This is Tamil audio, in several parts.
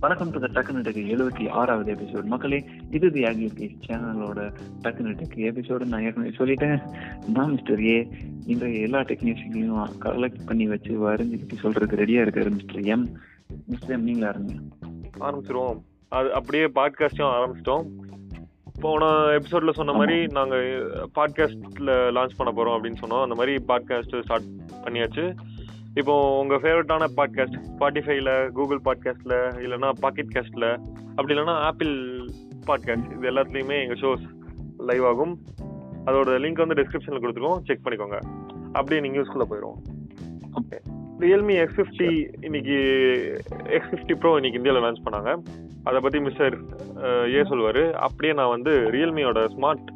வணக்கம் டு த டக்குனு டெக் எழுபத்தி ஆறாவது எபிசோட் மக்களே இது தி ஆகிய சேனலோட டக்குனு டெக் எபிசோடு நான் ஏற்கனவே சொல்லிட்டேன். நான் மிஸ்டர் ஏ இன்றைய எல்லா டெக்னீஷியனையும் கலெக்ட் பண்ணி வச்சு வரைஞ்சிக்கிட்டு சொல்றதுக்கு ரெடியா இருக்காரு மிஸ்டர் எம் மிஸ்டர் எம் நீங்களா இருங்க. ஆரம்பிச்சிருவோம். அது அப்படியே பாட்காஸ்டும் ஆரம்பிச்சிட்டோம். போன எபிசோட்ல சொன்ன மாதிரி நாங்க பாட்காஸ்ட்ல லான்ச் பண்ண போறோம் அப்படின்னு சொன்னோம். அந்த மாதிரி பாட்காஸ்ட் ஸ்டார்ட் பண்ணியாச்சு. இப்போ உங்க ஃபேவரட்டான பாட்காஸ்ட் ஸ்பாட்டிஃபைல கூகுள் பாட்காஸ்ட்ல இல்லைன்னா பாக்கெட் காஸ்ட்ல அப்படி இல்லைன்னா ஆப்பிள் பாட்காஸ்ட் இது எல்லாத்துலயுமே எங்க ஷோஸ் லைவ் ஆகும். அதோட லிங்க் வந்து டிஸ்கிரிப்ஷன்ல கொடுத்துருக்கோம். செக் பண்ணிக்கோங்க. அப்படியே நீங்க யூஸ்குள்ள போயிடும் ஓகே ரியல்மி எக்ஸ் ஃபிஃப்டி இன்னைக்கு எக்ஸ் ஃபிஃப்டி ப்ரோ இன்னைக்கு இந்தியாவில் லான்ச் பண்ணாங்க. அதை பற்றி மிஸ்டர் ஏ சொல்லுவார். அப்படியே நான் வந்து ரியல்மியோட ஸ்மார்ட்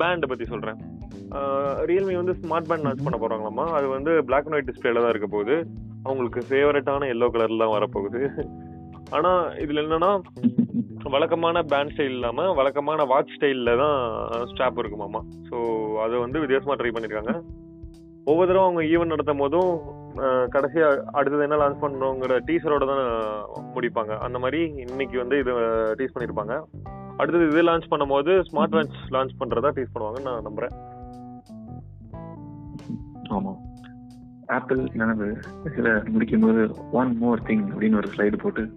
பேண்டை பற்றி சொல்கிறேன் ரியல்மி வந்து ஸ்மார்ட் பேண்ட் லான்ச் பண்ண போறாங்களாமா அது வந்து பிளாக் அண்ட் ஒயிட் டிஸ்பிளேல தான் இருக்க போகுது. அவங்களுக்கு ஃபேவரட்டான எல்லோ கலர்ல தான் வரப்போகுது. ஆனா இதில் என்னன்னா வழக்கமான பேண்ட் ஸ்டைல் இல்லாம வழக்கமான வாட்ச் ஸ்டைலில் தான் ஸ்ட்ராப் இருக்குமாமா ஸோ அதை வந்து வித்தியாசமா ட்ரை பண்ணியிருக்காங்க ஒவ்வொரு தடவை அவங்க ஈவெண்ட் நடத்தும் போதும் கடைசியா அடுத்தது என்ன லான்ச் பண்றோங்கிற டீசரோட தான் முடிப்பாங்க. அந்த மாதிரி இன்னைக்கு வந்து இது டீஸ் பண்ணிருப்பாங்க. அடுத்தது இது லான்ச் பண்ணும்போது ஸ்மார்ட் வாட்ச் லான்ச் பண்றதா டீஸ் பண்ணுவாங்கன்னு நான் நம்புறேன். ஆமா. ஆப்பிள் எனக்கு சில முடிக்கும் போது ஒன் மோர் திங் அப்படின்னு ஒரு ஸ்லைடு போட்டு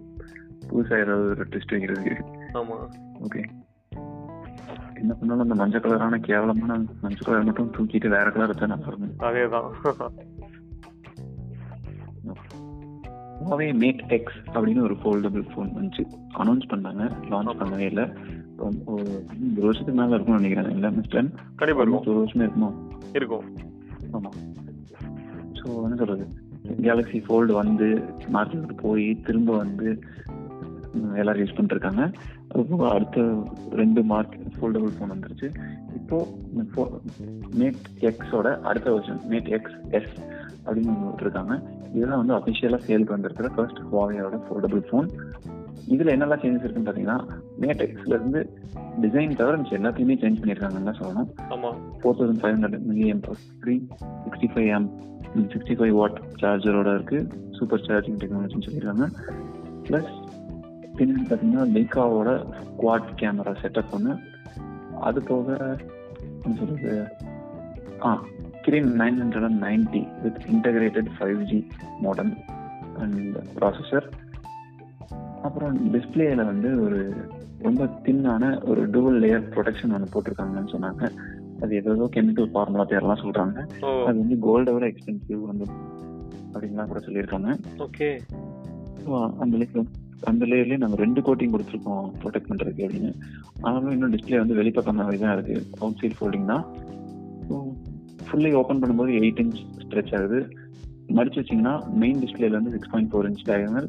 புதுசா ஏதாவது ஒரு டெஸ்ட் வைக்கிறது ஆமா. ஓகே என்ன பண்ணாலும் அந்த மஞ்சள் கலரான கேவலமான மஞ்சள் கலர் மட்டும் தூக்கிட்டு வேற கலர் வச்சா நல்லா இருக்கும். அதேதான். ஹுவாவே மேட் எக்ஸ் அப்படின்னு ஒரு ஃபோல்டபுள் ஃபோன் வந்துச்சு. அனௌன்ஸ் பண்ணாங்க லான்ச் பண்ணவே இல்லை. ஒரு வருஷத்துக்கு மேல இருக்கும்னு நினைக்கிறேன். இல்ல மிஸ்டர் கண்டிப்பா இருக்கும். ஒரு வருஷமே இருக்குமா? இருக்கும். ஆமாம் ஸோ என்ன சொல்றது? கேலக்ஸி ஃபோல்டு வந்து மார்க்கெட்டுக்கு போய் திரும்ப வந்து எல்லாரும் யூஸ் பண்ணிருக்காங்க இருக்காங்க அதுபோக அடுத்த ரெண்டு மார்க் ஃபோல்டபுள் ஃபோன் வந்துருச்சு. இப்போ மேட் எக்ஸோட அடுத்த வருஷன் மேட் எக்ஸ் எஸ் அப்படின்னு ஒன்று விட்டுருக்காங்க இதெல்லாம் வந்து அஃபிஷியலாக சேலுக்கு வந்திருக்கிற ஃபர்ஸ்ட் ஹுவாவையோட ஃபோல்டபுள் ஃபோன் இதுல என்னெல்லாம் சேஞ்சஸ் இருக்குன்னு பாத்தீங்கன்னா மேட் எக்ஸ்ல இருந்து டிசைன் தவிர மிச்சம் எல்லாத்தையுமே சேஞ்ச் பண்ணிருக்காங்கன்னு தான் சொல்லணும். Four thousand five hundred milliamp three sixty five M sixty five watt சார்ஜரோட இருக்கு. சூப்பர் சார்ஜிங் டெக்னாலஜின்னு சொல்லியிருக்காங்க. ப்ளஸ் பின்னாடி பார்த்தீங்கன்னா லைக்காவோட குவாட் கேமரா செட்டப் ஒன்று அது போக சொல்றது? ஆ Kirin nine hundred and ninety with integrated five G model and processor அப்புறம் டிஸ்பிளேல வந்து ஒரு ரொம்ப தின்னான ஒரு டூவல் லேயர் ப்ரொடெக்ஷன் ஒன்று போட்டிருக்காங்கன்னு சொன்னாங்க. அது ஏதோ கெமிக்கல் ஃபார்முலா பேர்லாம் சொல்றாங்க. அது வந்து கோல்டை விட எக்ஸ்பென்சிவ் வந்து அப்படின்லாம் கூட சொல்லியிருக்காங்க. ஓகே. அந்த லேயர் அந்த லேயர்லயே நாங்கள் ரெண்டு கோட்டிங் கொடுத்துருக்கோம் ப்ரொடெக்ட் பண்றதுக்கு அப்படின்னு. ஆனாலும் இன்னும் டிஸ்பிளே வந்து வெளிப்பக்கமாகவே தான் இருக்கு. அவுட் சைட் ஃபோல்டிங் தான் ஃபுல்லி ஓப்பன் பண்ணும்போது எயிட் இன்ச் ஸ்ட்ரெச் ஆகுது. மடிச்சு வச்சிங்கன்னா மெயின் டிஸ்பிளேல வந்து six point four inch diagonal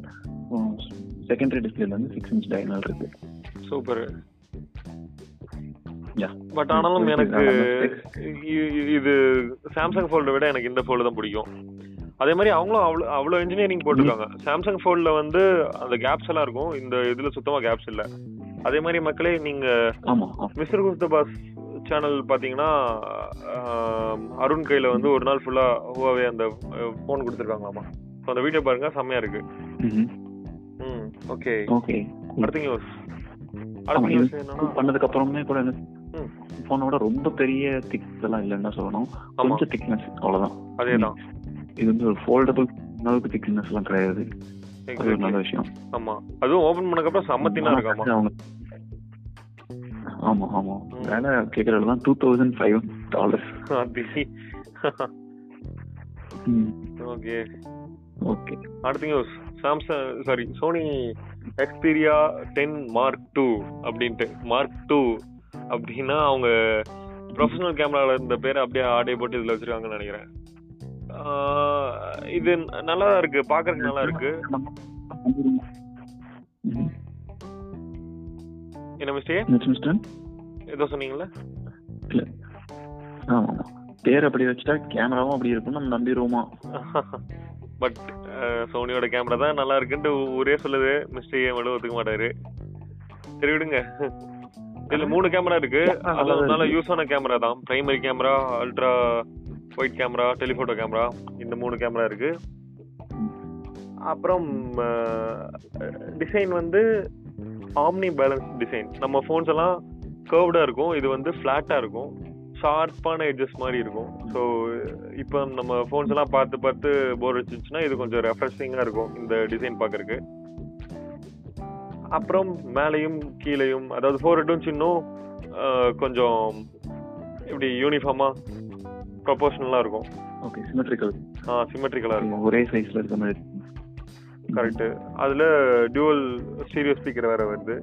secondary டிஸ்பிளேல வந்து சிக்ஸ் இன்ச் டயகனல் இருக்கு. சூப்பர் யா பட் ஆனாலும் எனக்கு இது சாம்சங் ஃபோல்டை விட எனக்கு இந்த ஃபோல்டு தான் பிடிக்கும். அதே மாதிரி அவங்களும் அவ்வளோ அவ்வளோ இன்ஜினியரிங் போட்டிருக்காங்க. சாம்சங் ஃபோல்டில் வந்து அந்த கேப்ஸ் எல்லாம் இருக்கும். இந்த இதில் சுத்தமாக கேப்ஸ் இல்லை. அதே மாதிரி மக்களே நீங்கள் மிஸ்டர் குஸ்தபாஸ் சேனல் பார்த்தீங்கன்னா அருண் கையில் வந்து ஒரு நாள் ஃபுல்லாக ஹுவாவே அந்த ஃபோன் கொடுத்துருக்காங்களாமா. ஸோ அந்த வீடியோ பாருங்க. செம்மையா இருக்கு. ம் ஓகே ஓகே அடுத்த நியூஸ் அடுத்த நியூஸ் என்னன்னா பண்ணதுக்கு அப்புறமே கூட போனோட ரொம்ப பெரிய திக் எல்லாம் இல்லைன்னு சொல்லணும். கொஞ்சம் திக்னஸ் அவ்வளவுதான். அதேதான். இது வந்து ஒரு ஃபோல்டபுள் அளவுக்கு திக்னஸ் எல்லாம் கிடையாது. அது ஒரு நல்ல விஷயம். ஆமா. அதுவும் ஓபன் பண்ணதுக்கு அப்புறம் சம்மத்தினா இருக்காமா? அவங்க ஆமா ஆமா. வேலை கேக்குறது தான் two thousand five dollars okay. Okay. அடுத்த news Samsung sorry Sony Xperia ten Mark two அப்படின்ட்டு. மார்க் டூ அப்படின்னா அவங்க ப்ரொஃபஷனல் கேமரால இருந்த பேரை அப்படியே ஆடை போட்டு இதுல வச்சிருக்காங்கன்னு நினைக்கிறேன். இது நல்லா இருக்கு. பாக்குறதுக்கு நல்லா இருக்கு. என்ன மிஸ்டேக் ஏதோ சொன்னீங்களா இல்ல. பேர் அப்படி வச்சுட்டா கேமராவும் அப்படி இருக்கும் நம்ம நம்பிடுவோமா? பட் சோனியோட கேமரா தான் நல்லா இருக்குன்ட்டு ஊரே சொல்லுது மிஸ்டர் ஏ மட்டும் ஒத்துக்க மாட்டாரு. சரி விடுங்க. இதுல மூணு கேமரா இருக்கு. அதனால யூஸ் ஆன கேமரா தான். Primary camera ultra wide camera telephoto camera இந்த மூணு கேமரா இருக்கு. அப்புறம் டிசைன் வந்து ஆம்னி பேலன்ஸ் டிசைன் நம்ம ஃபோன்ஸ் எல்லாம் கர்வ்டாக இருக்கும். இது வந்து ஃப்ளாட்டாக இருக்கும். ஷார்ப்பான எட்ஜஸ் மாதிரி இருக்கும். ஸோ இப்போ நம்ம ஃபோன்ஸ் எல்லாம் பார்த்து பார்த்து போர் வச்சுச்சுன்னா இது கொஞ்சம் ரெஃப்ரெஷிங்காக இருக்கும் இந்த டிசைன் பார்க்கறக்கு அப்புறம் மேலேயும் கீழேயும் அதாவது ஃபோர் ஹெட்டும் சின்னும் கொஞ்சம் இப்படி யூனிஃபார்மாக ப்ரொபோஷனலாக இருக்கும். ஓகே சிமெட்ரிக்கல் சிமெட்ரிக்கலாக இருக்கும். ஒரே சைஸ்ல இருக்க மாதிரி கரெக்ட் அதுல டியூவல் ஸ்டீரியோ ஸ்பீக்கர் வேற வருது.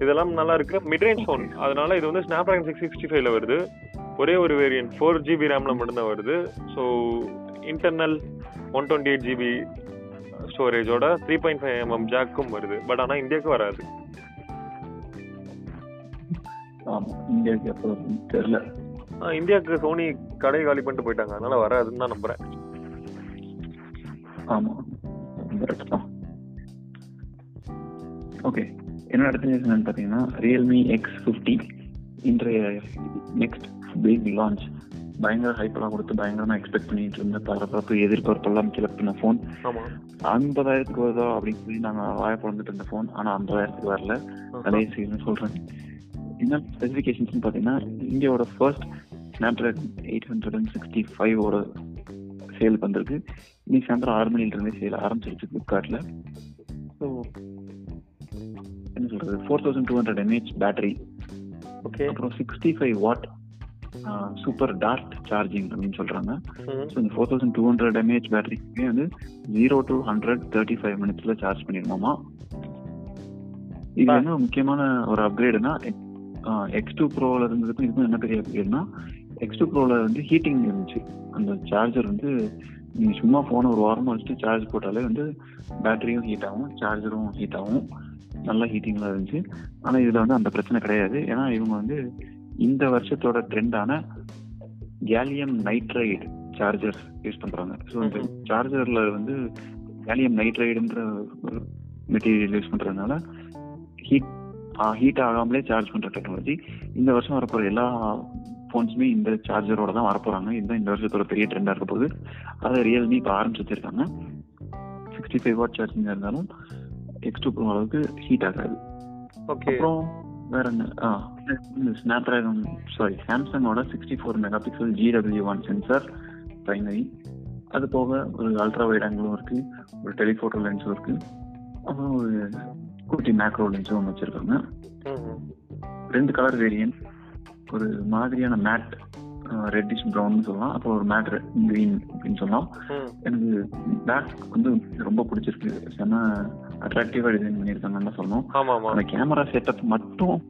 இதெல்லாம் நல்லா இருக்கு. மிட்ரேஞ்ச் ஃபோன் அதனால இது வந்து ஸ்னாப் ட்ராகன் சிக்ஸ் சிக்ஸ்டி ஃபைவ்ல வருது. ஒரே ஒரு வேரியன்ட் ஃபோர் ஜிபி ரேம்ல மட்டும்தான் வருது. So internal one twenty eight GB ஸ்டோரேஜோட three point five mm ஜாக்கும் வருது. பட் ஆனால் இந்தியாவுக்கு வராது. தெரியல. ஆ, இந்தியாவுக்கு சோனி கடை காலி பண்ணிட்டு போயிட்டாங்க. அதனால வராதுன்னு தான் நம்புறேன். ஆமா. ஓகே என்னோட அடுத்த நியூஸ் என்னன்னு பார்த்தீங்கன்னா ரியல்மி எக்ஸ் ஃபிஃப்டி இன்றைய நெக்ஸ்ட் பிக் லான்ச் பயங்கர ஹைப்பெல்லாம் கொடுத்து பயங்கரமா எக்ஸ்பெக்ட் பண்ணிட்டு இருந்த பரபரப்பு எதிர்பார்ப்பெல்லாம் கிளப்பின ஃபோன் ஆமா. ஐம்பதாயிரத்துக்கு வருதோ அப்படின்னு சொல்லி நாங்கள் வாய பிறந்துட்டு இருந்த ஃபோன் ஆனால் ஐம்பதாயிரத்துக்கு வரல. அதே சீசன் சொல்கிறேன் என்ன ஸ்பெசிஃபிகேஷன்ஸ்னு பார்த்தீங்கன்னா இந்தியாவோட first Snapdragon eight hundred and sixty ஃபைவோட sale வந்திருக்கு. இன்னைக்கு சாயந்தரம் ஆறு மணிலிருந்தே சேல் ஆரம்பிச்சிருச்சு ஃப்ளிப்கார்ட்டில் ஸோ என்ன சொல்கிறது four thousand two hundred mAh battery okay அப்புறம் sixty five watt super dart charging அப்படின்னு சொல்கிறாங்க ஸோ இந்த four thousand two hundred mAh பேட்டரிக்கு வந்து zero to hundred thirty five மினிட்ஸில் சார்ஜ் பண்ணிடணுமா இது. என்ன முக்கியமான ஒரு அப்கிரேடுனா எக்ஸ் டூ ப்ரோவில் இருந்ததுக்கும் இதுக்கும் என்ன பெரிய அப்கிரேட்னா எக்ஸ் டூ ப்ரோவில் வந்து ஹீட்டிங் இருந்துச்சு. அந்த சார்ஜர் வந்து நீங்கள் சும்மா ஃபோனை ஒரு வாரமாக வச்சுட்டு சார்ஜ் போட்டாலே வந்து பேட்டரியும் ஹீட் ஆகும் சார்ஜரும் ஹீட் ஆகும். நல்லா ஹீட்டிங்லாம் இருந்துச்சு. ஆனால் இதில் வந்து அந்த பிரச்சனை கிடையாது. ஏன்னா இவங்க வந்து இந்த வருஷத்தோட ட்ரெண்டான கேலியம் நைட்ரைடு சார்ஜர் யூஸ் பண்றாங்க. ஸோ இந்த. சார்ஜர்ல வந்து கேலியம் நைட்ரைடுன்ற ஒரு மெட்டீரியல் யூஸ் பண்றதுனால ஹீட் ஹீட் ஆகாமலே சார்ஜ் பண்ற டெக்னாலஜி இந்த வருஷம் வரப்போற எல்லா ஃபோன்ஸுமே இந்த சார்ஜரோட தான் வரப்போறாங்க. இதுதான் இந்த வருஷத்தோட பெரிய ட்ரெண்டா இருக்க போகுது. அதை ரியல்மி இப்போ ஆரம்பிச்சு வச்சிருக்காங்க. சிக்ஸ்டி ஃபைவ் வாட் சார்ஜிங் இருந்தாலும் எக்ஸ் டூ ப்ரோ அளவுக்கு ஹீட் ஆகாது. ஓகே அப்புறம் வேற என்ன? ஆ Snapdragon sorry சாம்சங்கோட sixty four megapixel GW one sensor primary அது போக ஒரு அல்ட்ரா வைட் ஆங்கிளும் இருக்கு ஒரு டெலிஃபோட்டோ லென்ஸும் இருக்கு. அப்புறம் ஒரு குட்டி மேக்ரோ லென்ஸும் ஒன்று வச்சிருக்காங்க. ரெண்டு கலர் வேரியன்ட் ஒரு மாதிரியான மேட் ரெட்டிஷ் ப்ரௌன் சொல்லலாம். அப்புறம் ஒரு மேட் கிரீன் அப்படின்னு சொல்லலாம். எனக்கு பேக் வந்து ரொம்ப பிடிச்சிருக்கு. செம அட்ராக்டிவா டிசைன் பண்ணியிருக்காங்கன்னு சொல்லணும். அந்த கேமரா செட்டப் மட்டும்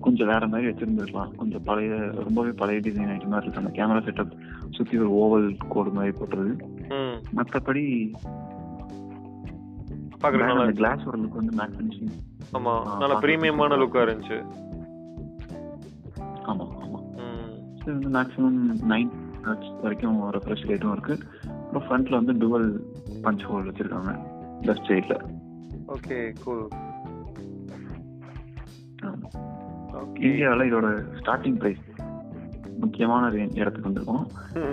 கொஞ்சம் வேற மாதிரி வச்சிருந்துருக்கலாம். கொஞ்சம் பழைய ரொம்பவே பழைய டிசைன் ஆயிட்ட மாதிரி இருக்கு அந்த கேமரா செட்டப் சுத்தி ஒரு ஓவல் கோடு மாதிரி போட்டுறது. ம். மற்றபடி. கிளாஸ் ஒரு லுக் வந்து மேட் ஃபினிஷிங் ஆமா. நல்ல பிரீமியமான லுக்கா இருந்துச்சு. இது வந்து மேக்ஸிமம் நைன் வரைக்கும் ரெஃப்ரெஷ் ரேட்டும் இருக்கு. அப்புறம் ஃப்ரண்ட்ல வந்து டுவல் பஞ்ச் ஹோல் வச்சிருக்காங்க. லெஃப்ட் சைட்ல ஓகே கூல் ஓகே இந்தியாவில் இதோட ஸ்டார்டிங் ப்ரைஸ் முக்கியமான இடத்துக்கு வந்திருக்கோம்.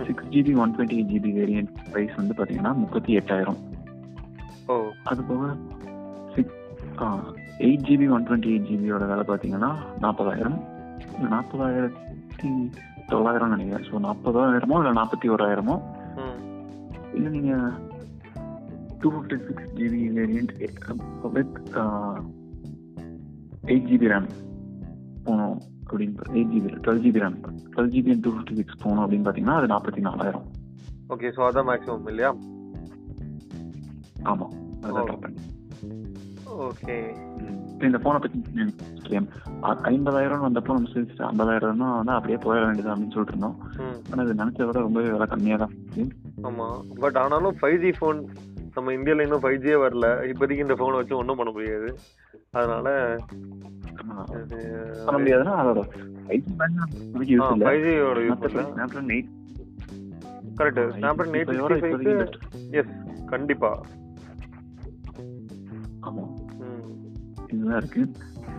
Six GB one twenty eight GB variant price வந்து பார்த்தீங்கன்னா முப்பத்தி எட்டாயிரம். ஓ. அது போக six eight GB one twenty eight ஜிபியோட விலை பார்த்தீங்கன்னா நாற்பதாயிரம். நாற்பதாயிரத்தி தொள்ளாயிரம் நினைக்கிறேன். ஸோ நாற்பதாயிரமோ இல்லை நாற்பத்தி ஓராயிரமோ? இல்லை நீங்கள் two fifty six GB variant with eight GB RAM போகணும் அப்படின்னு eight GB twelve GB RAM twelve GB two fifty six போகணும் அப்படின்னு பார்த்தீங்கன்னா அது நாற்பத்தி நாலாயிரம். ஓகே ஸோ அதான் மேக்ஸிமம் இல்லையா? ஆமாம் பண்ணி. ஓகே இப்போ இந்த ஃபோனை பற்றி ஐம்பதாயிரம் வந்தப்போ நம்ம சிரிச்சு ஐம்பதாயிரம் தான் அப்படியே போயிட வேண்டியது அப்படின்னு சொல்லிட்டு இருந்தோம் ஆனால் இது நினச்சத விட ரொம்பவே விலை கம்மியாக தான் இருந்துச்சு. ஆமா. பட் ஆனாலும் ஃபைவ் ஜி ஃபோன் நம்ம இந்தியால இன்னும் ஃபைவ் ஜியே வரல. இப்போதைக்கு இந்த ஃபோனை வச்சு ஒன்றும் பண்ண முடியாது. அதனால. பண்ண முடியாதுன்னா அதோட five ஜியோட use correct Snapdragon eight sixty yes கண்டிப்பா. ஆமாம் ம். இதுதான் இருக்கு.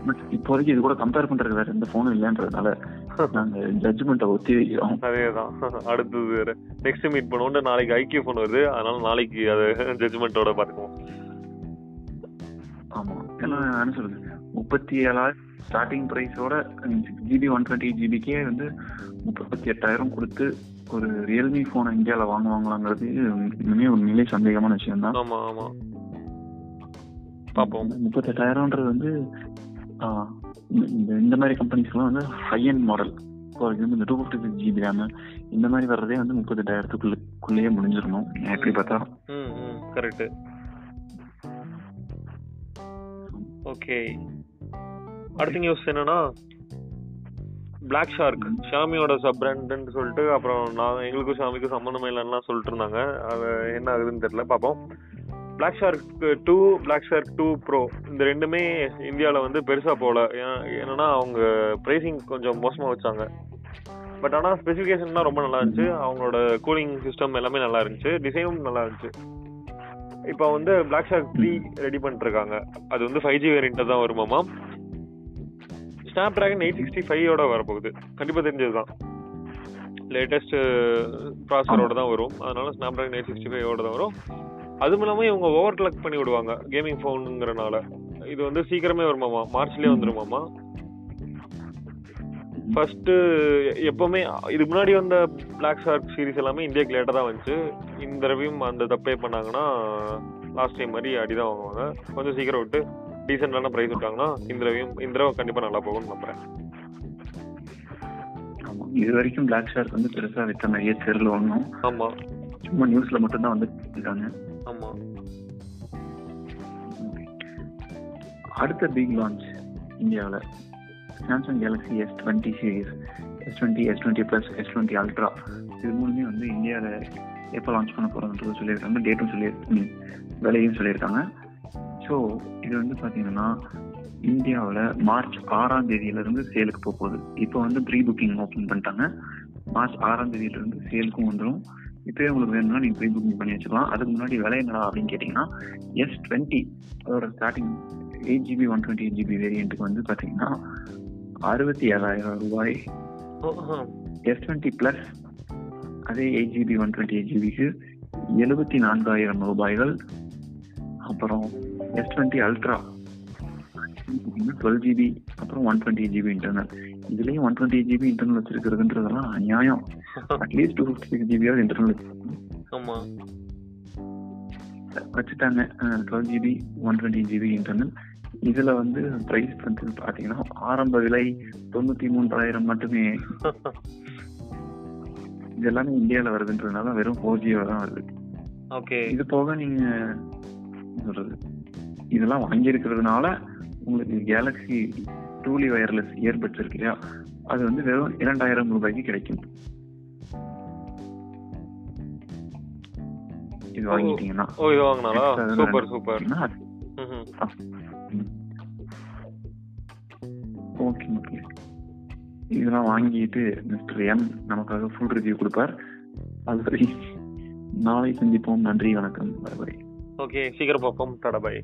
பட் இப்போதைக்கு இது கூட கம்பேர் பண்றது வேற எந்த ஃபோனும் இல்லைன்றதுனால நாங்க ஜட்ஜ்மெண்ட்டை ஒத்தி வைக்கிறோம். அதேதான். அடுத்தது நெக்ஸ்ட் மீட் பண்ணுவோம் நாளைக்கு ஐக்கிய ஃபோன் வருது. அதனால நாளைக்கு அது ஜட்ஜ்மெண்ட்டோட பார்த்துக்குவோம். ஆமா. ஏன்னா என்ன சொல்றது? முப்பத்தி ஏழாயிரம் ஸ்டார்டிங் ப்ரைஸோட சிக்ஸ் ஜிபி ஒன் டுவெண்ட்டி ஜிபிக்கே வந்து முப்பத்தி எட்டாயிரம் கொடுத்து ஒரு ரியல்மி ஃபோனை இந்தியாவில் வாங்குவாங்களாங்கிறது ஒரு நிலை சந்தேகமான விஷயம் தான் ஆமா ஆமா. பார்ப்போம். முப்பத்தெட்டாயிரம்ன்றது வந்து இந்த- இந்த மாதிரி கம்பெனிஸ்லாம் வந்து high end model for example இந்த two fifty six GB RAM இந்த மாதிரி வர்றதே வந்து முப்பத்தெட்டாயிரத்துக்குள்ளேயே முடிஞ்சிடணும். எப்படி பார்த்தா கரெக்ட் ஓகே அடுத்த நியூஸ் என்னன்னா பிளாக் ஷார்க் ஷாமியோட சப் பிராண்ட்னு சொல்லிட்டு அப்புறம் நான் எங்களுக்கும் ஷாமிக்கும் சம்மந்தமே இல்லைன்னா சொல்லிட்டு இருந்தாங்க. அது என்ன ஆகுதுன்னு தெரியல பார்ப்போம். Black Shark two Black Shark two pro இந்த ரெண்டுமே இந்தியாவில் வந்து பெருசாக போகல. ஏன்னா என்னன்னா அவங்க ப்ரைஸிங் கொஞ்சம் மோசமாக வச்சாங்க. பட் ஆனால் ஸ்பெசிஃபிகேஷன்லாம் ரொம்ப நல்லா இருந்துச்சு. அவங்களோட கூலிங் சிஸ்டம் எல்லாமே நல்லா இருந்துச்சு. டிசைனும் நல்லா இருந்துச்சு. இப்போ வந்து பிளாக் ஷார்க் த்ரீ ரெடி பண்ணிட்டுருக்காங்க. அது வந்து ஃபைவ் ஜி வேரியண்ட்டாக தான் வருமாமா ஸ்னாப் ட்ராகன் எயிட் சிக்ஸ்டி ஃபைவோட வரப்போகுது. கண்டிப்பாக தெரிஞ்சது தான் லேட்டஸ்ட் ப்ராசரோட uh, தான் வரும். அதனால ஸ்னாப் ட்ராகன் எயிட் சிக்ஸ்டி ஃபைவோட தான் வரும். அதுவும் இல்லாமல் இவங்க ஓவர் கிளக் பண்ணி விடுவாங்க கேமிங் ஃபோனுங்கிறனால இது வந்து சீக்கிரமே வருமாமா மார்ச்லேயே வந்துருமாமா ஃபர்ஸ்ட் எப்பவுமே இதுக்கு முன்னாடி வந்த பிளாக் ஷார்க் சீரிஸ் எல்லாமே இந்தியாவுக்கு லேட்டாக தான் வந்துச்சு. இந்த தடவையும் அந்த தப்பே பண்ணாங்கன்னா லாஸ்ட் டைம் மாதிரி அடி தான் வாங்குவாங்க. கொஞ்சம் சீக்கிரம் விட்டு டீசெண்டான ப்ரைஸ் விட்டாங்கன்னா இந்த தடவையும் இந்த தடவை கண்டிப்பாக நல்லா போகும்னு நம்புறேன். இது வரைக்கும் பிளாக் ஷார்க் வந்து பெருசா வித்த மாதிரியே தெரியல ஒன்றும் ஆமா. சும்மா நியூஸ்ல மட்டும் தான் வந்து இருக்காங்க. ஆமா. அடுத்த பிக் லான்ச் இந்தியாவில். Samsung Galaxy S twenty series S twenty S twenty plus S twenty ultra இது மூணுமே வந்து இந்தியாவில் எப்போ லான்ச் பண்ண போகிறோன்றது சொல்லியிருக்காங்க. டேட்டும் சொல்லி மீன் விலையும் சொல்லியிருக்காங்க. ஸோ இது வந்து பார்த்தீங்கன்னா இந்தியாவில் மார்ச் ஆறாம் தேதியிலேருந்து சேலுக்கு போக போகுது. இப்போ வந்து ப்ரீ புக்கிங் ஓப்பன் பண்ணிட்டாங்க. மார்ச் ஆறாம் தேதியிலேருந்து சேலுக்கும் வந்துடும் இப்போயே உங்களுக்கு வேணும்னா நீங்கள் ப்ரீ புக்கிங் பண்ணி வச்சுக்கலாம். அதுக்கு முன்னாடி விலை என்னடா அப்படின்னு கேட்டிங்கன்னா எஸ் டுவெண்ட்டி அதோட starting eight GB one twenty eight GB வேரியண்ட்டுக்கு வந்து பார்த்தீங்கன்னா அறுபத்தி ஏழாயிரம் ரூபாய். எஸ் டுவெண்ட்டி ப்ளஸ் அதே eight GB one twenty eight ஜிபிக்கு எழுபத்தி நான்காயிரம் ரூபாய்கள். அப்புறம் S twenty ultra twelve GB அப்புறம் ஒன் டுவெண்ட்டி ஜிபி இன்டர்னல் இதுலேயும் ஒன் டுவெண்ட்டி ஜிபி இன்டர்னல் வச்சிருக்கிறதுன்றதெல்லாம் நியாயம் at least two fifty six ஜிபியாவது internal ஆமா. வச்சுட்டாங்க. Twelve GB one twenty GB internal இதுல வந்து பிரைஸ் வந்து பாத்தீங்கன்னா ஆரம்ப விலை தொண்ணூத்தி மூன்றாயிரம் மட்டுமே. இது எல்லாமே இந்தியால வருதுன்றதுனால வெறும் ஃபோர் ஜியோ தான் வருது. ஓகே. இது போக நீங்க என்ன சொல்றது? இதெல்லாம் வாங்கி இருக்கிறதுனால உங்களுக்கு கேலக்ஸி டூலி வயர்லெஸ் இயர்பட்ஸ் இருக்கு இல்லையா? அது வந்து வெறும் இரண்டாயிரம் ரூபாய்க்கு கிடைக்கும். இது வாங்கிட்டீங்கன்னா ஓ இது வாங்கினாலா சூப்பர் சூப்பர். ஓகே ஓகே இதெல்லாம் வாங்கிட்டு மிஸ்டர் எம் நமக்காக ஃபுல் ரிவ்யூ கொடுப்பார் அதுவரை நாளை சந்திப்போம் நன்றி வணக்கம் பை ஓகே சீக்கிரம் பார்ப்போம் டாடா பாய்